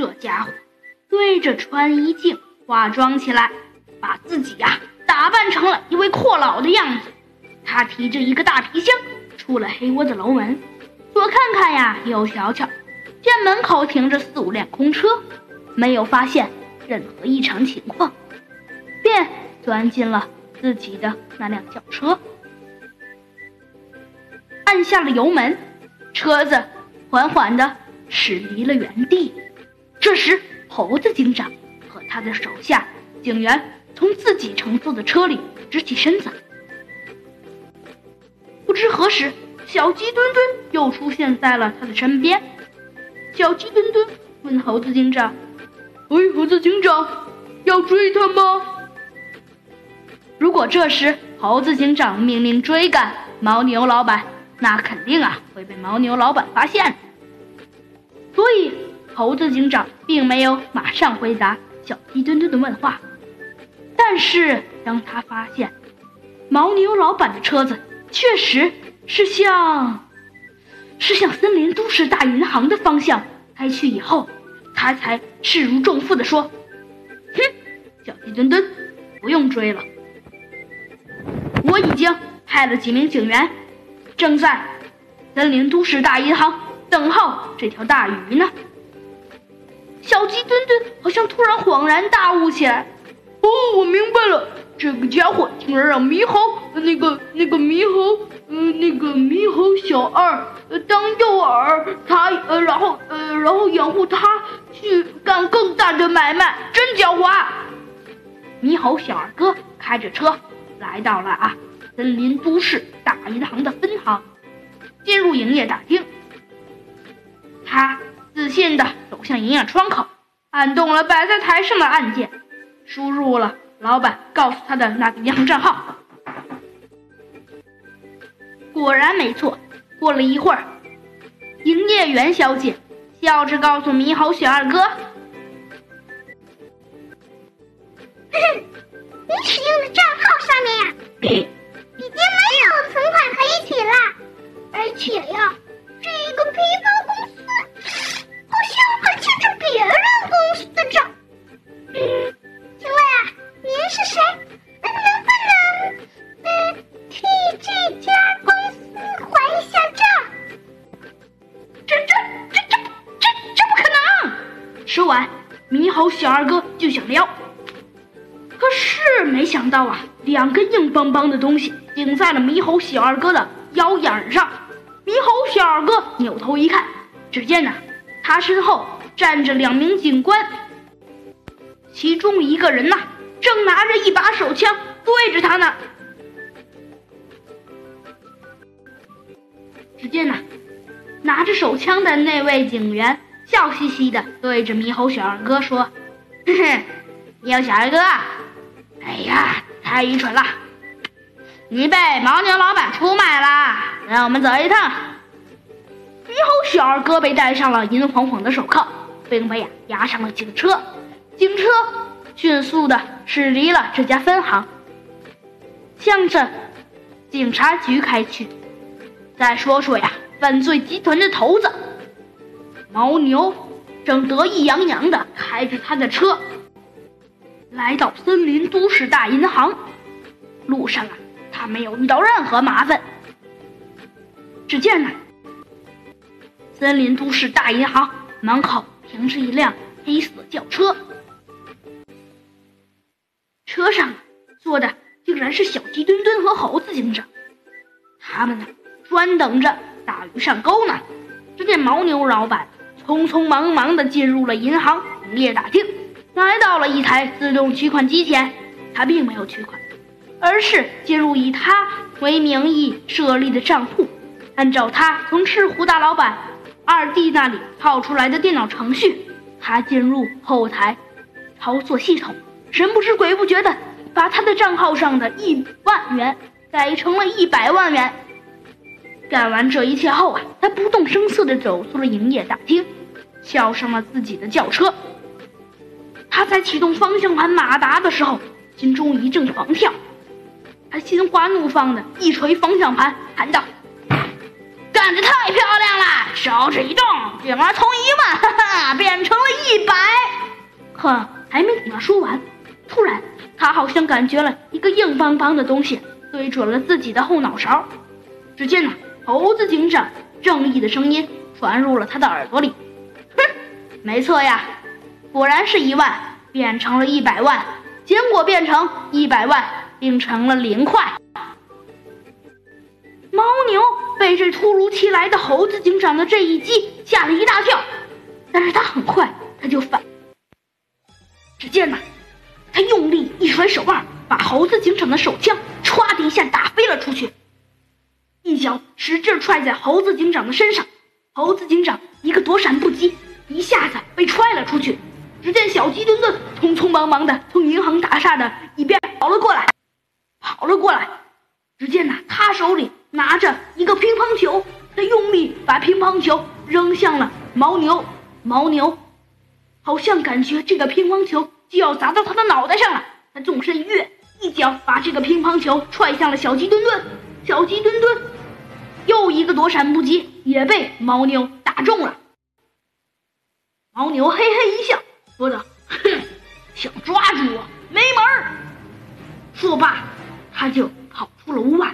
这家伙对着穿衣镜化妆起来，把自己呀打扮成了一位阔佬的样子。他提着一个大皮箱出了黑窝的楼门，左看看呀，右瞧瞧，见门口停着四五辆空车，没有发现任何异常情况，便钻进了自己的那辆轿车，按下了油门，车子缓缓地驶离了原地。这时，猴子警长和他的手下警员从自己乘坐的车里直起身子。不知何时，小鸡墩墩又出现在了他的身边。小鸡墩墩问猴子警长：“喂，猴子警长，要追他吗？”如果这时猴子警长命令追赶牦牛老板，那肯定啊会被牦牛老板发现。所以。猴子警长并没有马上回答小鸡墩墩的问话，但是当他发现牦牛老板的车子确实是向是向森林都市大银行的方向开去以后，他才势如重负地说：“哼，小鸡墩墩，不用追了，我已经派了几名警员，正在森林都市大银行等候这条大鱼呢。”小鸡墩墩好像突然恍然大悟起来，哦，我明白了，这个家伙竟然让猕猴那个那个猕猴，呃，那个猕猴小二呃当诱饵，他呃，然后呃，然后掩护他去干更大的买卖，真狡猾。猕猴小二哥开着车来到了啊森林都市大银行的分行，进入营业大厅，他自信的。走向营业窗口，按动了摆在台上的按键，输入了老板告诉他的那个银行账号。果然没错。过了一会儿，营业员小姐笑着告诉猕猴小二哥：“你使用的账号上面呀，已经没有存款可以取了，而且呀，这个披风说完，猕猴小二哥就想撩，可是没想到啊，两根硬邦邦的东西顶在了猕猴小二哥的腰眼上。猕猴小二哥扭头一看，只见呢。他身后站着两名警官，其中一个人呐，正拿着一把手枪对着他呢。只见呐，拿着手枪的那位警员笑嘻嘻的对着猕猴小二哥说：“嘿 嘿，猕猴小二哥，哎呀，太愚蠢了，你被牦牛老板出卖了，让我们走一趟。”猕猴小二哥被戴上了银晃晃的手铐，并被呀押上了警车。警车迅速的驶离了这家分行，向着警察局开去。再说说呀，犯罪集团的头子牦牛，正得意洋洋的开着他的车，来到森林都市大银行。路上啊，他没有遇到任何麻烦。只见呢。森林都市大银行门口停着一辆黑色轿车，车上坐的竟然是小鸡墩墩和猴子警长，他们呢专等着大鱼上钩呢。只见牦牛老板匆匆忙忙地进入了银行营业大厅，来到了一台自动取款机前，他并没有取款，而是进入以他为名义设立的账户，按照他从赤狐大老板。二弟那里套出来的电脑程序，他进入后台操作系统，神不知鬼不觉的把他的账号上的一万元改成了一百万元。干完这一切后啊，他不动声色的走出了营业大厅，跳上了自己的轿车。他在启动方向盘马达的时候，心中一阵狂跳，他心花怒放的一捶方向盘，喊道。干得太漂亮了！手指一动，竟然从一万哈哈 变成了一百。可还没等他说完，突然他好像感觉了一个硬邦邦的东西对准了自己的后脑勺。只见呢，猴子警长正义的声音传入了他的耳朵里：“，没错呀，果然是一万变成了一百万，结果变成一百万变成了零块。”牦牛被这突如其来的猴子警长的这一击吓了一大跳，但是他很快他就反。只见呐，他用力一甩手腕，把猴子警长的手枪歘的一下打飞了出去，一脚使劲踹在猴子警长的身上，猴子警长一个躲闪不及，一下子被踹了出去。只见小鸡墩墩匆匆忙忙的从银行大厦的一边跑了过来，跑了过来。只见呐，他手里拿着一个乒乓球，他用力把乒乓球扔向了牦牛，牦牛好像感觉这个乒乓球就要砸到他的脑袋上了，他纵身一跃，一脚把这个乒乓球踹向了小鸡墩墩，小鸡墩墩又一个躲闪不及，也被牦牛打中了。牦牛嘿嘿一笑，说道：“哼，想抓住我没门儿！”说罢，他就。跑出了屋外。